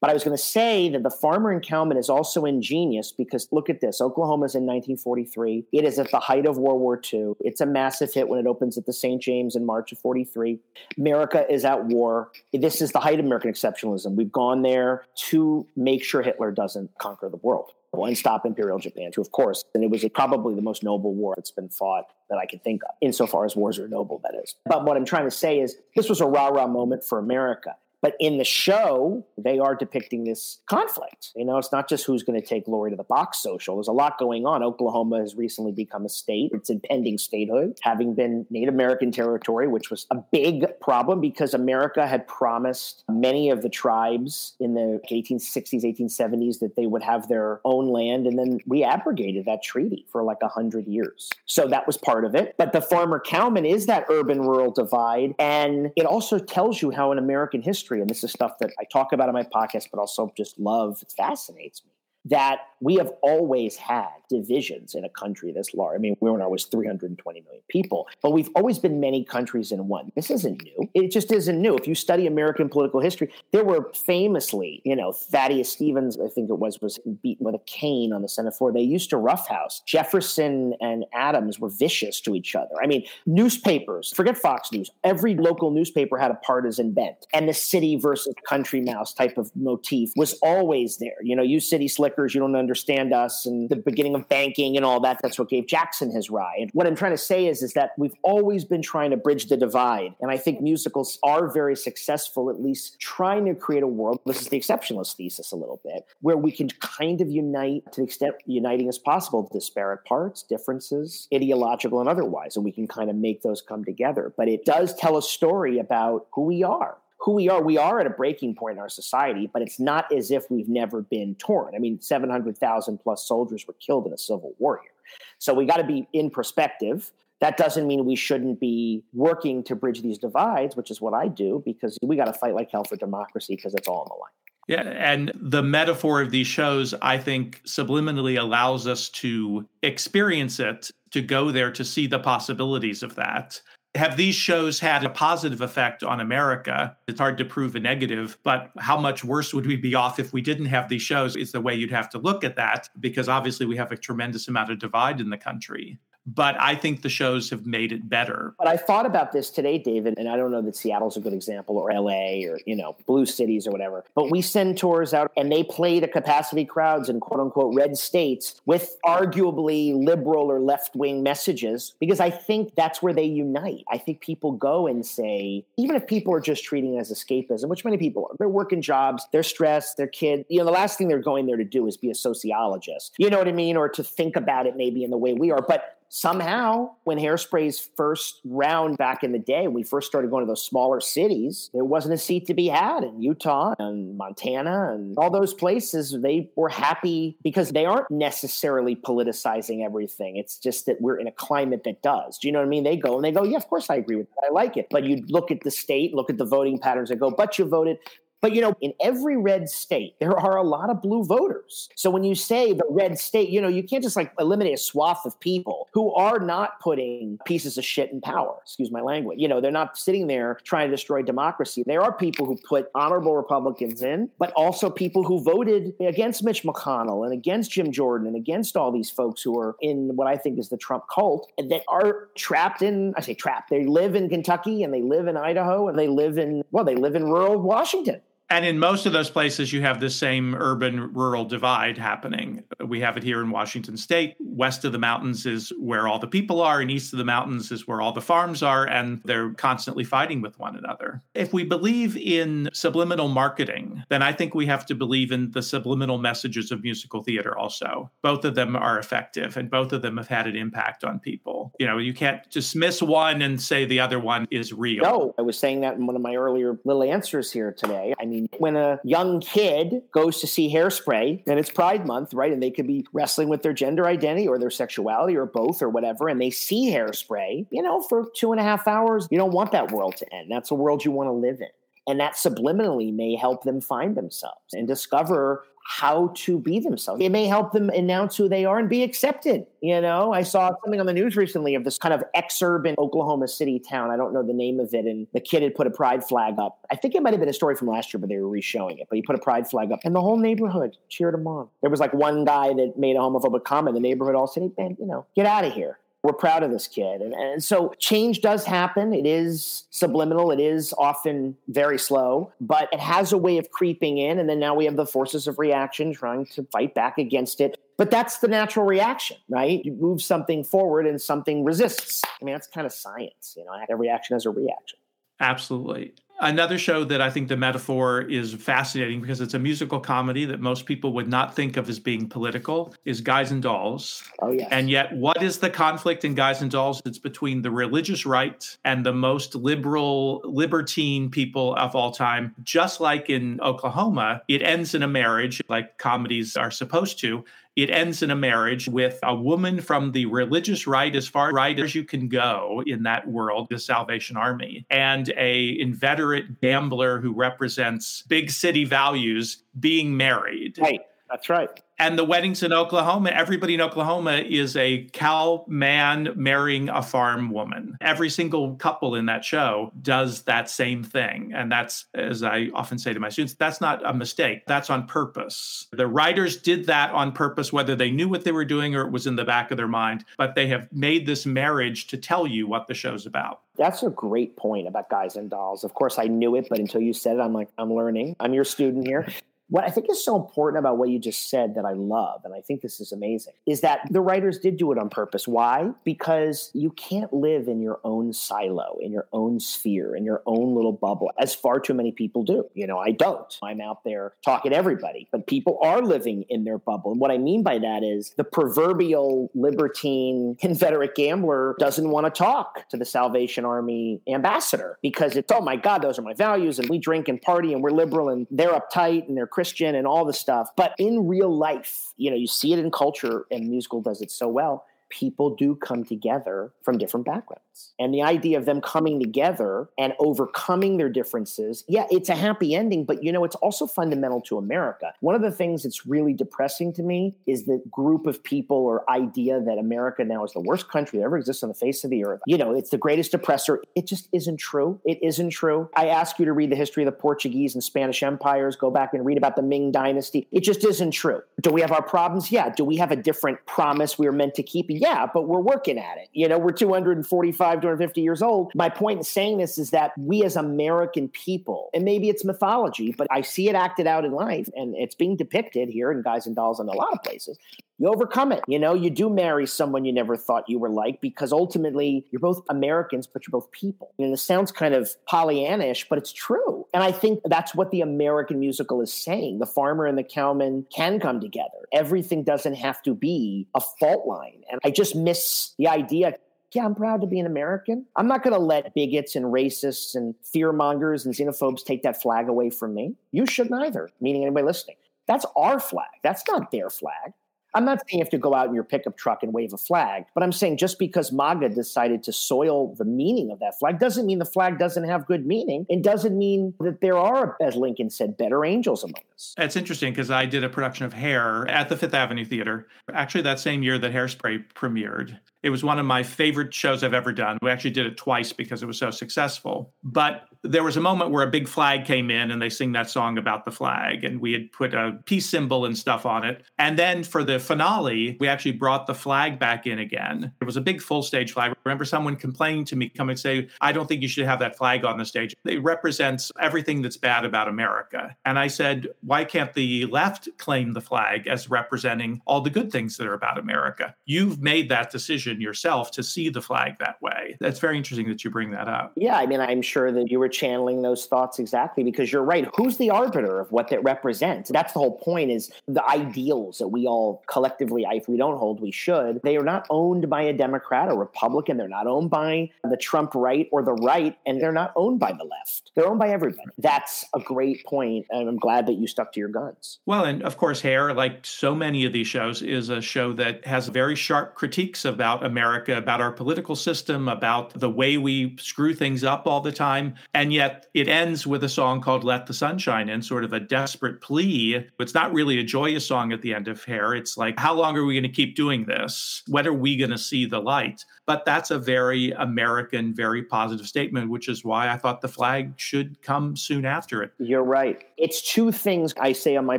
S2: But I was going to say that the farmer and cowman is also ingenious because look at this. Oklahoma's in 1943. It is at the height of World War II. It's a massive hit when it opens at the St. James in March of 43. America is at war. This is the height of American exceptionalism. We've gone there to make sure Hitler doesn't conquer the world and stop Imperial Japan, too, of course. And it was probably the most noble war that's been fought that I can think of, insofar as wars are noble, that is. But what I'm trying to say is this was a rah rah moment for America. But in the show, they are depicting this conflict. You know, it's not just who's going to take Laurey to the box social. There's a lot going on. Oklahoma has recently become a state. It's impending statehood, having been Native American territory, which was a big problem because America had promised many of the tribes in the 1860s, 1870s that they would have their own land. And then we abrogated that treaty for like 100 years. So that was part of it. But the farmer cowman is that urban rural divide. And it also tells you how in American history, and this is stuff that I talk about in my podcast, but also just love, it fascinates me, that we have always had divisions in a country this large. I mean, we were always 320 million people, but we've always been many countries in one. This isn't new. It just isn't new. If you study American political history, there were famously, you know, Thaddeus Stevens, I think it was, was beaten with a cane on the Senate floor. They used to roughhouse. Jefferson and Adams were vicious to each other. I mean, newspapers, forget Fox News, every local newspaper had a partisan bent. And the city versus country mouse type of motif was always there. You know, you city slickers, you don't understand us, and the beginning of banking and all that. That's what gave Jackson his ride. What I'm trying to say is, is that we've always been trying to bridge the divide. And I think musicals are very successful, at least trying to create a world. This is the exceptionalist thesis a little bit, where we can kind of unite to the extent uniting as possible disparate parts, differences, ideological and otherwise. And we can kind of make those come together. But it does tell a story about who we are who we are. We are at a breaking point in our society, but it's not as if we've never been torn. I mean, 700,000 plus soldiers were killed in a civil war here. So we got to be in perspective That doesn't mean we shouldn't be working to bridge these divides, which is what I do, because we got to fight like hell for democracy because it's all on the line.
S1: Yeah, and the metaphor of these shows, I think, subliminally allows us to experience it, to go there, to see the possibilities of that. Have these shows had a positive effect on America? It's hard to prove a negative, but how much worse would we be off if we didn't have these shows? Is the way you'd have to look at that, because obviously we have a tremendous amount of divide in the country but I think the shows have made it better.
S2: But I thought about this today, David, and I don't know that Seattle's a good example or LA or, you know, blue cities or whatever, but we send tours out and they play to capacity crowds in quote unquote red states with arguably liberal or left wing messages because I think that's where they unite. I think people go and say, even if people are just treating it as escapism, which many people are, they're working jobs, they're stressed, they're kids, you know, the last thing they're going there to do is be a sociologist. You know what I mean? Or to think about it maybe in the way we are. But somehow when hairspray's first round back in the day we first started going to those smaller cities there wasn't a seat to be had in utah and montana and all those places. They were happy because they aren't necessarily politicizing everything. It's just that we're in a climate that does. Do you know what i mean? They go and they go yeah of course i agree with that. I like it. But you look at the state look at the voting patterns and go but you voted but you know, in every red state, there are a lot of blue voters. So when you say the red state, you know, you can't just like eliminate a swath of people who are not putting pieces of shit in power. Excuse my language. You know, they're not sitting there trying to destroy democracy. There are people who put honorable Republicans in, but also people who voted against Mitch McConnell and against Jim Jordan and against all these folks who are in what I think is the Trump cult and that are trapped in, I say trapped, they live in Kentucky and they live in Idaho and they live in, well, they live in rural Washington.
S1: And in most of those places, you have the same urban rural divide happening. We have it here in Washington state. West of the mountains is where all the people are, and east of the mountains is where all the farms are, and they're constantly fighting with one another. If we believe in subliminal marketing, then I think we have to believe in the subliminal messages of musical theater also. Both of them are effective, and both of them have had an impact on people. You know, you can't dismiss one and say the other one is real.
S2: No, I was saying that in one of my earlier little answers here today. I when a young kid goes to see hairspray and it's Pride Month, right? And they could be wrestling with their gender identity or their sexuality or both or whatever, and they see hairspray, you know, for two and a half hours, you don't want that world to end. That's a world you want to live in. And that subliminally may help them find themselves and discover how to be themselves. It may help them announce who they are and be accepted. You know, I saw something on the news recently of this kind of ex-urban Oklahoma City town. I don't know the name of it. And the kid had put a pride flag up. I think it might have been a story from last year, but they were re-showing it. But he put a pride flag up and the whole neighborhood cheered him on. There was like one guy that made a homophobic comment. The neighborhood all said, man, you know, get out of here we're proud of this kid. And, and so change does happen. It is subliminal. It is often very slow, but it has a way of creeping in. And then now we have the forces of reaction trying to fight back against it. But that's the natural reaction, right? You move something forward and something resists. I mean, that's kind of science. You know, every action has a reaction.
S1: Absolutely. Another show that I think the metaphor is fascinating because it's a musical comedy that most people would not think of as being political is Guys and Dolls.
S2: Oh, yeah.
S1: And yet, what is the conflict in Guys and Dolls? It's between the religious right and the most liberal, libertine people of all time. Just like in Oklahoma, it ends in a marriage, like comedies are supposed to it ends in a marriage with a woman from the religious right as far right as you can go in that world the salvation army and a inveterate gambler who represents big city values being married.
S2: Right that's right
S1: and the weddings in Oklahoma, everybody in Oklahoma is a cow man marrying a farm woman. Every single couple in that show does that same thing. And that's, as I often say to my students, that's not a mistake. That's on purpose. The writers did that on purpose, whether they knew what they were doing or it was in the back of their mind, but they have made this marriage to tell you what the show's about.
S2: That's a great point about guys and dolls. Of course, I knew it, but until you said it, I'm like, I'm learning. I'm your student here what I think is so important about what you just said that I love, and I think this is amazing, is that the writers did do it on purpose. Why? Because you can't live in your own silo, in your own sphere, in your own little bubble, as far too many people do. You know, I don't. I'm out there talking to everybody, but people are living in their bubble. And what I mean by that is the proverbial libertine Confederate gambler doesn't want to talk to the Salvation Army ambassador because it's, oh my God, those are my values, and we drink and party and we're liberal and they're uptight and they're Christian and all the stuff. But in real life, you know, you see it in culture and musical does it so well. people do come together from different backgrounds. And the idea of them coming together and overcoming their differences, yeah, it's a happy ending, but you know, it's also fundamental to America. One of the things that's really depressing to me is the group of people or idea that America now is the worst country that ever exists on the face of the earth. You know, it's the greatest oppressor. It just isn't true. It isn't true. I ask you to read the history of the Portuguese and Spanish empires, go back and read about the Ming dynasty. It just isn't true. Do we have our problems? Yeah. Do we have a different promise we were meant to keep? Yeah, but we're working at it. You know, we're 245, 250 years old. My point in saying this is that we as American people, and maybe it's mythology, but I see it acted out in life and it's being depicted here in Guys and Dolls in a lot of places you overcome it. You know, you do marry someone you never thought you were like because ultimately you're both Americans, but you're both people. And it sounds kind of Pollyannish, but it's true. And I think that's what the American musical is saying. The farmer and the cowman can come together. Everything doesn't have to be a fault line. And I just miss the idea yeah, I'm proud to be an American. I'm not going to let bigots and racists and fearmongers and xenophobes take that flag away from me. You shouldn't either, meaning anybody listening. That's our flag. That's not their flag. I'm not saying you have to go out in your pickup truck and wave a flag, but I'm saying just because MAGA decided to soil the meaning of that flag doesn't mean the flag doesn't have good meaning. It doesn't mean that there are, as Lincoln said, better angels among us.
S1: It's interesting because I did a production of Hair at the Fifth Avenue Theater, actually, that same year that Hairspray premiered. It was one of my favorite shows I've ever done. We actually did it twice because it was so successful. But there was a moment where a big flag came in and they sing that song about the flag and we had put a peace symbol and stuff on it. And then for the finale we actually brought the flag back in again. It was a big full stage flag. I remember someone complaining to me come and say i don't think you should have that flag on the stage. It represents everything that's bad about america. And i said why can't the left claim the flag as representing all the good things that are about america? You've made that decision yourself to see the flag that way that's very interesting that you bring that up
S2: yeah i mean i'm sure that you were channeling those thoughts exactly because you're right. Who's the arbiter of what that represents? That's the whole point is the ideals that we all collectively, if we don't hold, we should. They are not owned by a Democrat or Republican. They're not owned by the Trump right or the right, and they're not owned by the left. They're owned by everybody. That's a great point, and I'm glad that you stuck to your guns.
S1: Well, and of course, Hair, like so many of these shows, is a show that has very sharp critiques about America, about our political system, about the way we screw things up all the time. And yet it ends with a song called Let the Sunshine In, sort of a desperate plea. It's not really a joyous song at the end of Hair. It's like, how long are we going to keep doing this? When are we going to see the light? But that's a very American, very positive statement, which is why I thought the flag should come soon after it.
S2: You're right. It's two things I say on my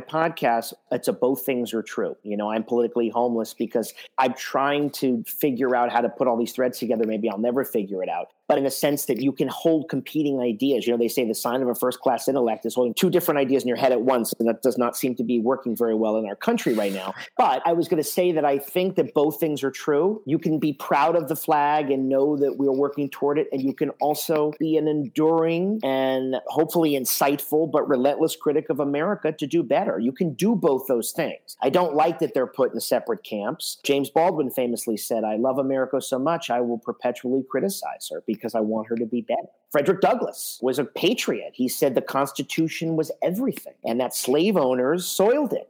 S2: podcast. It's a both things are true. You know, I'm politically homeless because I'm trying to figure out how to put all these threads together. Maybe I'll never figure it out. But in a sense that you can hold competing ideas. You know, they say the sign of a first class intellect is holding two different ideas in your head at once. And that does not seem to be working very well in our country right now. But I was going to say that I think that both things are true. You can be proud of the flag and know that we're working toward it. And you can also be an enduring and hopefully insightful but relentless critic of America to do better. You can do both those things. I don't like that they're put in separate camps. James Baldwin famously said, I love America so much, I will perpetually criticize her because I want her to be better. Frederick Douglass was a patriot. He said the Constitution was everything and that slave owners soiled it.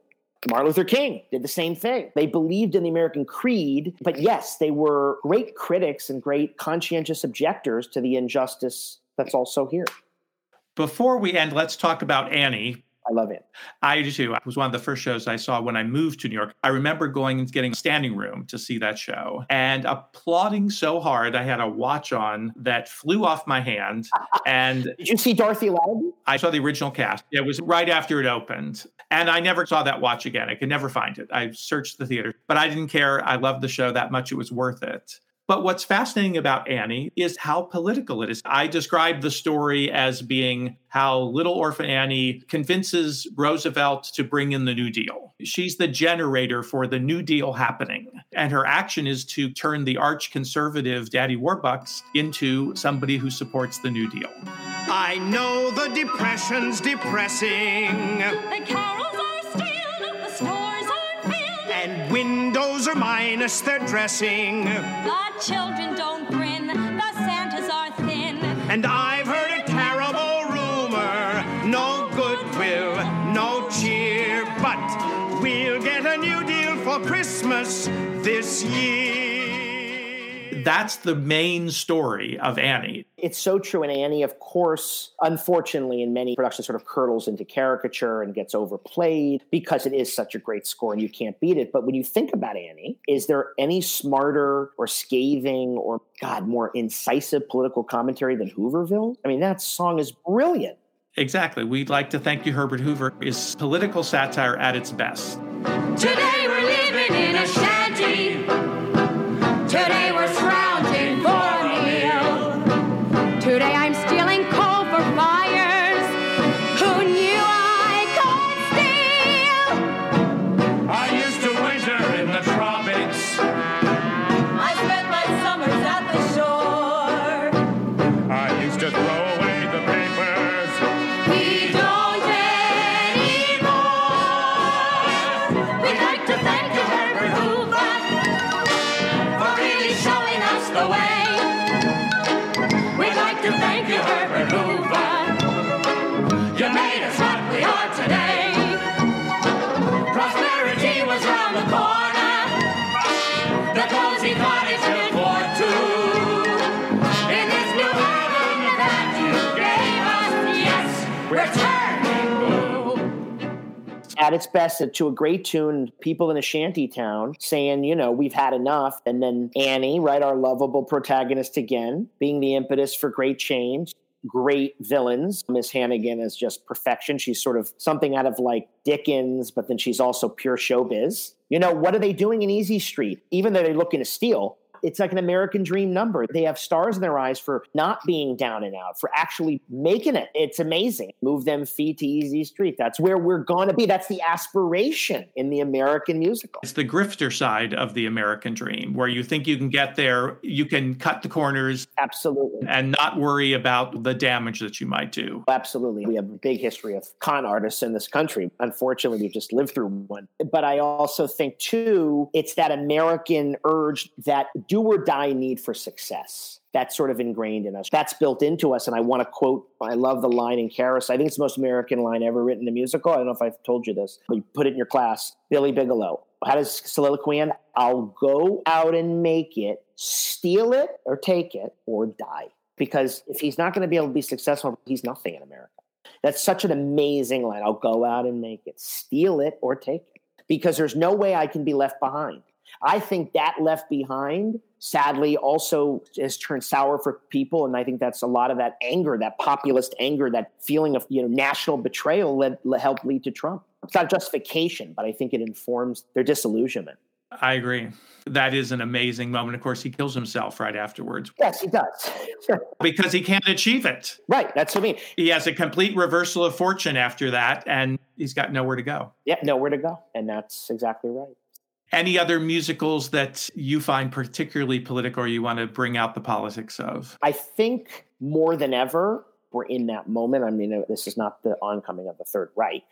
S2: Martin Luther King did the same thing. They believed in the American creed, but yes, they were great critics and great conscientious objectors to the injustice that's also here.
S1: Before we end, let's talk about Annie.
S2: I love it.
S1: I do too. It was one of the first shows I saw when I moved to New York. I remember going and getting a standing room to see that show and applauding so hard. I had a watch on that flew off my hand. And
S2: did you see Dorothy Loudon?
S1: I saw the original cast. It was right after it opened. And I never saw that watch again. I could never find it. I searched the theater, but I didn't care. I loved the show that much. It was worth it. But what's fascinating about Annie is how political it is. I describe the story as being how little orphan Annie convinces Roosevelt to bring in the New Deal. She's the generator for the New Deal happening. And her action is to turn the arch conservative Daddy Warbucks into somebody who supports the New Deal.
S8: I know the depression's depressing.
S3: The carols
S8: windows are minus their dressing.
S3: The children don't grin, the Santas are thin.
S8: And I've heard a terrible rumor no goodwill, no cheer, but we'll get a new deal for Christmas this year.
S1: That's the main story of Annie.
S2: It's so true. And Annie, of course, unfortunately, in many productions, sort of curdles into caricature and gets overplayed because it is such a great score and you can't beat it. But when you think about Annie, is there any smarter or scathing or, God, more incisive political commentary than Hooverville? I mean, that song is brilliant.
S1: Exactly. We'd like to thank you, Herbert Hoover, is political satire at its best.
S5: Today we're living in a shanty. At
S2: its best, uh, to a great tune, people in a shanty town saying, you know, we've had enough. And then Annie, right, our lovable protagonist again, being the impetus for great change. Great villains. Miss Hannigan is just perfection. She's sort of something out of like Dickens, but then she's also pure showbiz. You know, what are they doing in Easy Street? Even though they're looking to steal, it's like an American dream number. They have stars in their eyes for not being down and out, for actually making it. It's amazing. Move them feet to Easy Street. That's where we're going to be. That's the aspiration in the American musical.
S1: It's the grifter side of the American dream, where you think you can get there, you can cut the corners.
S2: Absolutely.
S1: And not worry about the damage that you might do.
S2: Absolutely. We have a big history of con artists in this country. Unfortunately, we've just lived through one. But I also think, too, it's that American urge, that do or die need for success. That's sort of ingrained in us. That's built into us. And I want to quote, I love the line in Carousel. I think it's the most American line ever written in a musical. I don't know if I've told you this, but you put it in your class. Billy Bigelow. How does soliloquy end? I'll go out and make it, steal it or take it, or die. Because if he's not going to be able to be successful, he's nothing in America. That's such an amazing line. I'll go out and make it, steal it or take it, because there's no way I can be left behind. I think that left behind, sadly, also has turned sour for people, and I think that's a lot of that anger, that populist anger, that feeling of you know national betrayal, led, helped lead to Trump. It's not justification, but I think it informs their disillusionment.
S1: I agree. That is an amazing moment. Of course, he kills himself right afterwards.
S2: Yes, he does.
S1: because he can't achieve it.
S2: Right. That's what I mean.
S1: He has a complete reversal of fortune after that, and he's got nowhere to go.
S2: Yeah, nowhere to go. And that's exactly right.
S1: Any other musicals that you find particularly political or you want to bring out the politics of?
S2: I think more than ever, we're in that moment. I mean, uh, this is not the oncoming of the Third Reich,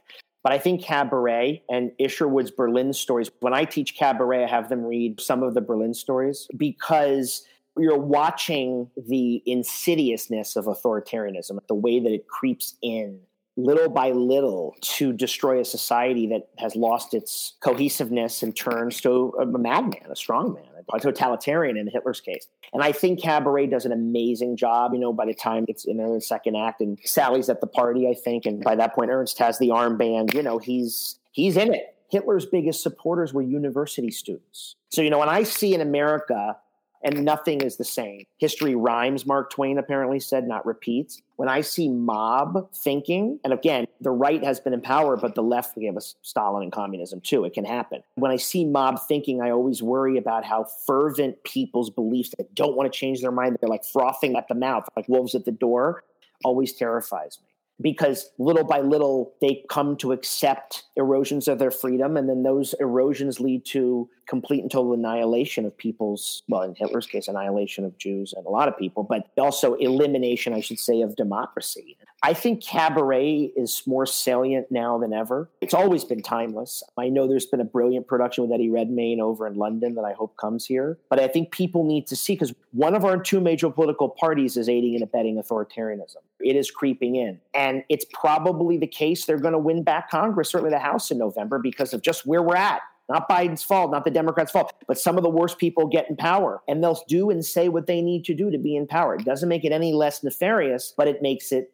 S2: but I think Cabaret and Isherwood's Berlin stories, when I teach Cabaret, I have them read some of the Berlin stories because you're watching the insidiousness of authoritarianism, the way that it creeps in little by little to destroy a society that has lost its cohesiveness and turns to a madman, a strong man, a totalitarian in Hitler's case. And I think Cabaret does an amazing job. You know, by the time it's in the second act, and Sally's at the party, I think, and by that point, Ernst has the armband. You know, he's he's in it. Hitler's biggest supporters were university students. So you know, when I see in America and nothing is the same. History rhymes, Mark Twain apparently said, not repeats. When I see mob thinking, and again, the right has been in power, but the left gave us Stalin and communism too. It can happen. When I see mob thinking, I always worry about how fervent people's beliefs that don't want to change their mind, they're like frothing at the mouth, like wolves at the door, always terrifies me because little by little they come to accept erosions of their freedom and then those erosions lead to complete and total annihilation of people's well in hitler's case annihilation of jews and a lot of people but also elimination i should say of democracy. I think cabaret is more salient now than ever. It's always been timeless. I know there's been a brilliant production with eddie redmayne over in london that i hope comes here but i think people need to see because one of our two major political parties is aiding and abetting authoritarianism. It is creeping in and it's probably the case they're going to win back congress certainly the house in november because of just where we're at Not Biden's fault, not the Democrats' fault, but some of the worst people get in power and they'll do and say what they need to do to be in power. It doesn't make it any less nefarious, but it makes it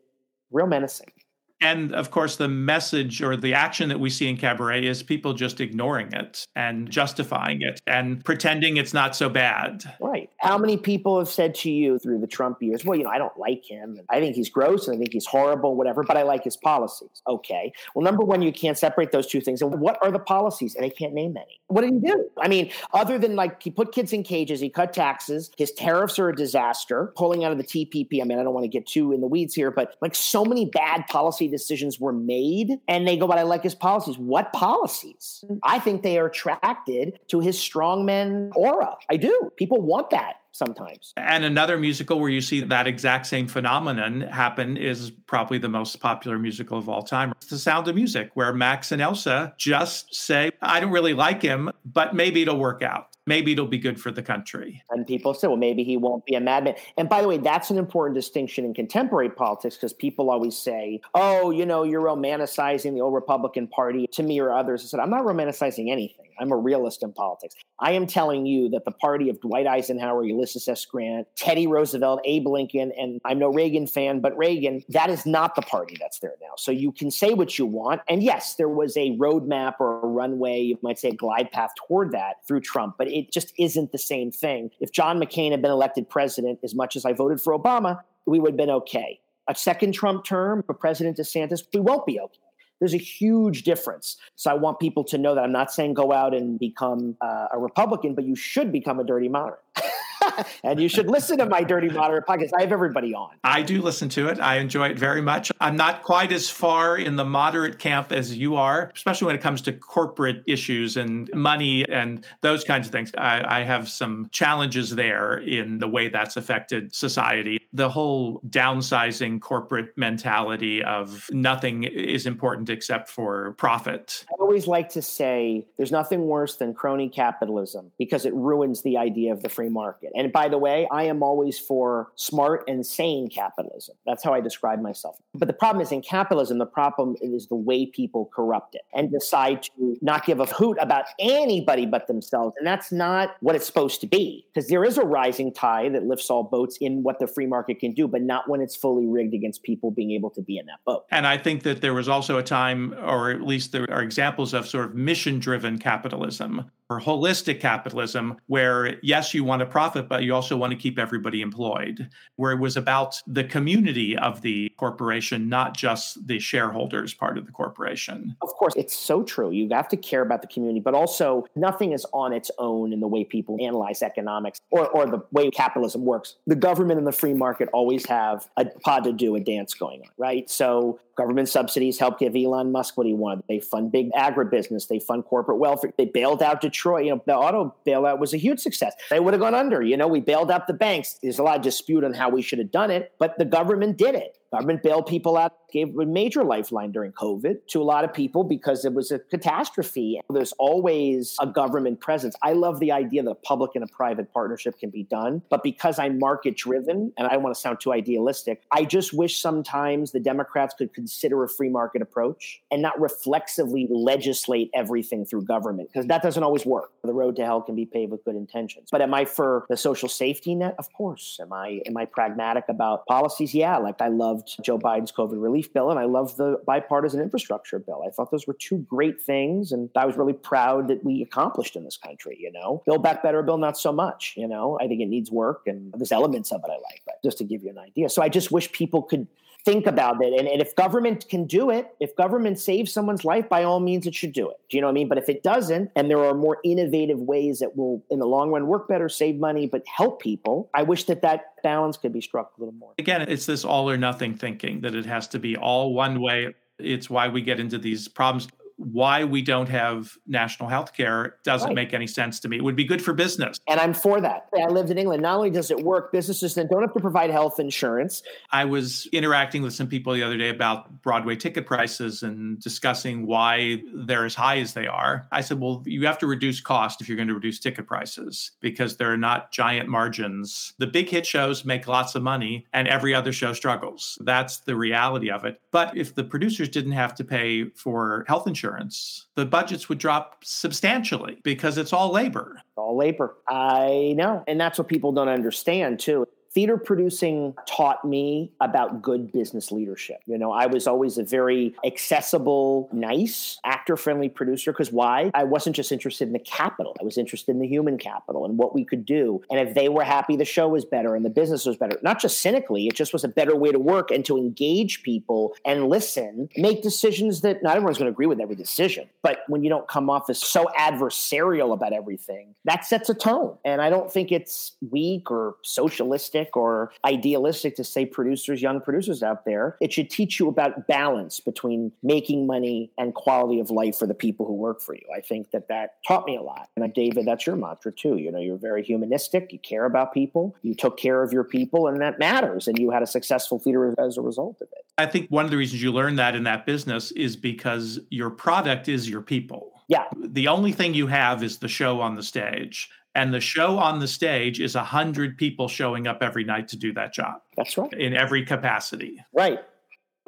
S2: real menacing.
S1: And of course, the message or the action that we see in cabaret is people just ignoring it and justifying it and pretending it's not so bad.
S2: Right. How many people have said to you through the Trump years, well, you know, I don't like him. I think he's gross and I think he's horrible, whatever, but I like his policies. Okay. Well, number one, you can't separate those two things. And what are the policies? And I can't name any. What did he do? I mean, other than like he put kids in cages, he cut taxes, his tariffs are a disaster, pulling out of the TPP. I mean, I don't want to get too in the weeds here, but like so many bad policy decisions were made. And they go, but I like his policies. What policies? Mm. I think they are attracted to his strongman aura. I do. People want that sometimes.
S1: And another musical where you see that exact same phenomenon happen is probably the most popular musical of all time. It's The Sound of Music, where Max and Elsa just say, I don't really like him, but maybe it'll work out. Maybe it'll be good for the country.
S2: And people say, well, maybe he won't be a madman. And by the way, that's an important distinction in contemporary politics because people always say, oh, you know, you're romanticizing the old Republican Party to me or others. I said, I'm not romanticizing anything. I'm a realist in politics. I am telling you that the party of Dwight Eisenhower, Ulysses S. Grant, Teddy Roosevelt, Abe Lincoln, and I'm no Reagan fan, but Reagan, that is not the party that's there now. So you can say what you want. And yes, there was a roadmap or a runway, you might say a glide path toward that through Trump, but it just isn't the same thing. If John McCain had been elected president, as much as I voted for Obama, we would have been okay. A second Trump term for President DeSantis, we won't be okay. There's a huge difference. So I want people to know that I'm not saying go out and become uh, a Republican, but you should become a dirty moderate. and you should listen to my Dirty Moderate podcast. I have everybody on.
S1: I do listen to it. I enjoy it very much. I'm not quite as far in the moderate camp as you are, especially when it comes to corporate issues and money and those kinds of things. I, I have some challenges there in the way that's affected society. The whole downsizing corporate mentality of nothing is important except for profit.
S2: I always like to say there's nothing worse than crony capitalism because it ruins the idea of the free market. And by the way, I am always for smart and sane capitalism. That's how I describe myself. But the problem is in capitalism, the problem is the way people corrupt it and decide to not give a hoot about anybody but themselves. And that's not what it's supposed to be because there is a rising tide that lifts all boats in what the free market can do, but not when it's fully rigged against people being able to be in that boat.
S1: And I think that there was also a time, or at least there are examples of sort of mission driven capitalism or holistic capitalism, where yes, you want to profit, but you also want to keep everybody employed, where it was about the community of the corporation, not just the shareholders part of the corporation.
S2: Of course, it's so true. You have to care about the community, but also nothing is on its own in the way people analyze economics or, or the way capitalism works. The government and the free market always have a pas de deux a dance going on, right? So government subsidies help give Elon Musk what he wanted. They fund big agribusiness. They fund corporate welfare. They bailed out Detroit. You know, the auto bailout was a huge success. They would have gone under. You know, we bailed out the banks. There's a lot of dispute on how we should have done it, but the government did it. Government bailed people out, gave a major lifeline during COVID to a lot of people because it was a catastrophe. There's always a government presence. I love the idea that a public and a private partnership can be done. But because I'm market driven and I don't want to sound too idealistic, I just wish sometimes the Democrats could consider a free market approach and not reflexively legislate everything through government because that doesn't always work. The road to hell can be paved with good intentions. But am I for the social safety net? Of course. Am I am I pragmatic about policies? Yeah, like I loved Joe Biden's COVID relief bill and I love the bipartisan infrastructure bill. I thought those were two great things and I was really proud that we accomplished in this country, you know. Build back better bill not so much, you know. I think it needs work and there's elements of it I like, but just to give you an idea. So I just wish people could think about it. And, and, if government can do it, if government saves someone's life, by all means, it should do it. Do you know what I mean? But if it doesn't, and there are more innovative ways that will, in the long run, work better, save money, but help people, I wish that that balance could be struck a little more.
S1: Again, it's this all or nothing thinking that it has to be all one way. It's why we get into these problems why we don't have national health care doesn't
S2: Right.
S1: make any sense to me. It would be good for business.
S2: And I'm for that. I lived in England. Not only does it work, businesses then don't have to provide health insurance.
S1: I was interacting with some people the other day about Broadway ticket prices and discussing why they're as high as they are. I said, well, you have to reduce cost if you're going to reduce ticket prices because there are not giant margins. The big hit shows make lots of money and every other show struggles. That's the reality of it. But if the producers didn't have to pay for health insurance, insurance, the budgets would drop substantially because it's all labor.
S2: All labor. I know. And that's what people don't understand, too. Theater producing taught me about good business leadership. You know, I was always a very accessible, nice, actor friendly producer. Because why? I wasn't just interested in the capital, I was interested in the human capital and what we could do. And if they were happy, the show was better and the business was better. Not just cynically, it just was a better way to work and to engage people and listen, make decisions that not everyone's going to agree with every decision. But when you don't come off as so adversarial about everything, that sets a tone. And I don't think it's weak or socialistic or idealistic to say producers, young producers out there. It should teach you about balance between making money and quality of life for the people who work for you. I think that that taught me a lot. And David, that's your mantra too. You know, you're very humanistic. You care about people. You took care of your people, and that matters. And you had a successful theater as a result of it.
S1: I think one of the reasons you learn that in that business is because your product is your people.
S2: Yeah.
S1: The only thing you have is the show on the stage. And the show on the stage is a hundred people showing up every night to do that job.
S2: That's right.
S1: In every capacity.
S2: Right.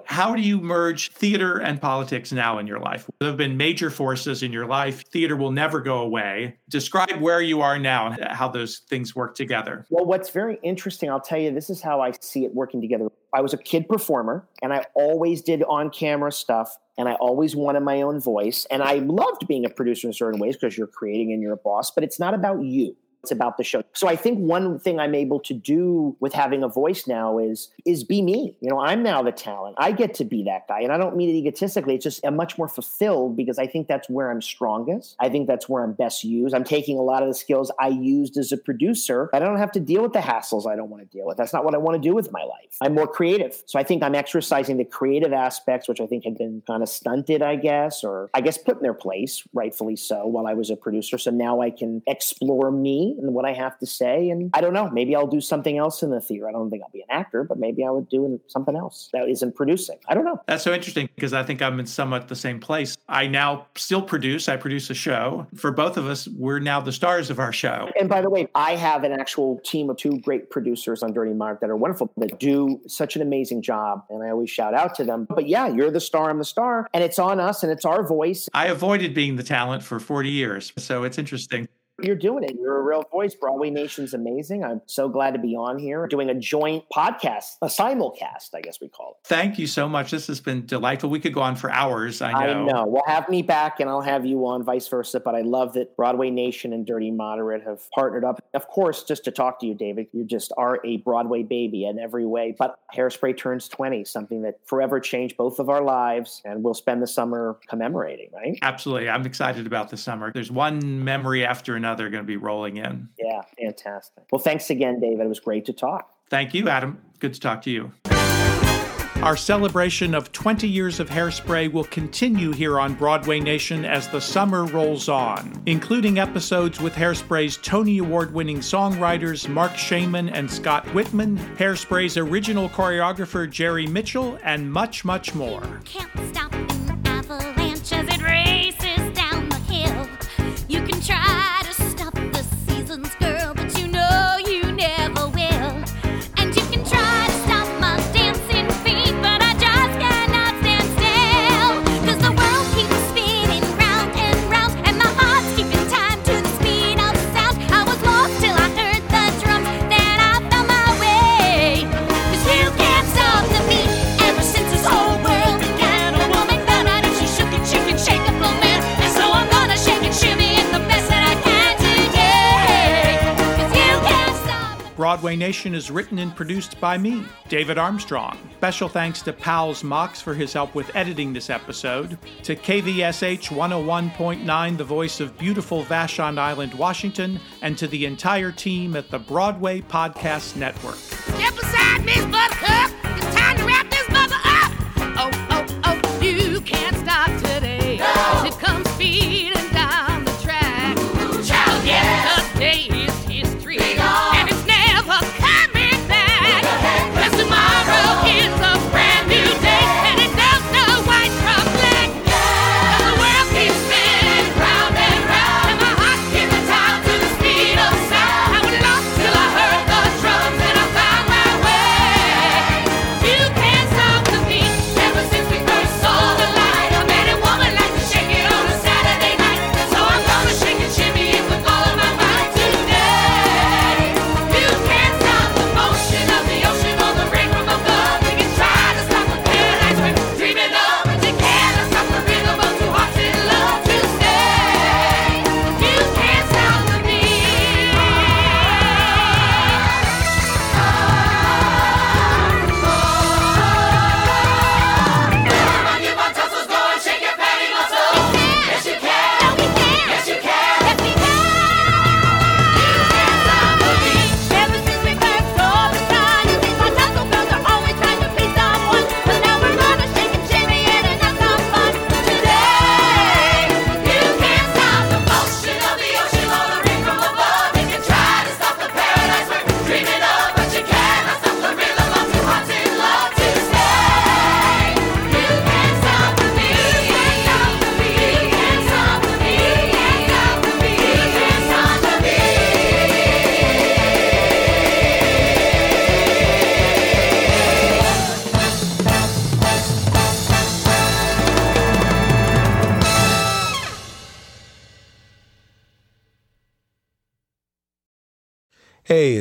S1: How do you merge theater and politics now in your life? There have been major forces in your life. Theater will never go away. Describe where you are now and how those things work together.
S2: Well, what's very interesting, I'll tell you, this is how I see it working together. I was a kid performer and I always did on camera stuff and I always wanted my own voice. And I loved being a producer in certain ways because you're creating and you're a boss, but it's not about you. It's about the show. So I think one thing I'm able to do with having a voice now is is be me. You know, I'm now the talent. I get to be that guy. And I don't mean it egotistically. It's just I'm much more fulfilled because I think that's where I'm strongest. I think that's where I'm best used. I'm taking a lot of the skills I used as a producer. I don't have to deal with the hassles I don't want to deal with. That's not what I want to do with my life. I'm more creative. So I think I'm exercising the creative aspects, which I think had been kind of stunted, I guess, or I guess put in their place, rightfully so, while I was a producer. So now I can explore me and what I have to say. And I don't know, maybe I'll do something else in the theater. I don't think I'll be an actor, but maybe I would do something else that isn't producing. I don't know.
S1: That's so interesting because I think I'm in somewhat the same place. I now still produce, I produce a show. For both of us, we're now the stars of our show.
S2: And by the way, I have an actual team of two great producers on Dirty Mark that are wonderful, that do such an amazing job. And I always shout out to them. But yeah, you're the star, I'm the star. And it's on us and it's our voice.
S1: I avoided being the talent for 40 years. So it's interesting.
S2: You're doing it. You're a real voice. Broadway Nation's amazing. I'm so glad to be on here doing a joint podcast, a simulcast, I guess we call it.
S1: Thank you so much. This has been delightful. We could go on for hours. I know.
S2: I know. Well, have me back and I'll have you on, vice versa. But I love that Broadway Nation and Dirty Moderate have partnered up. Of course, just to talk to you, David, you just are a Broadway baby in every way. But Hairspray turns 20, something that forever changed both of our lives. And we'll spend the summer commemorating, right?
S1: Absolutely. I'm excited about the summer. There's one memory after another going to be rolling in.
S2: Yeah, fantastic. Well, thanks again, David. It was great to talk.
S1: Thank you, Adam. Good to talk to you. Our celebration of 20 years of hairspray will continue here on Broadway Nation as the summer rolls on, including episodes with Hairspray's Tony Award winning songwriters Marc Shaiman and Scott Wittman, Hairspray's original choreographer Jerry Mitchell, and much, much more. Broadway Nation is written and produced by me, David Armstrong. Special thanks to Pals Mox for his help with editing this episode, to KVSH 101.9, the voice of beautiful Vashon Island, Washington, and to the entire team at the Broadway Podcast Network.
S5: Step aside, Miss Buttercup. It's time to wrap this mother up. Oh,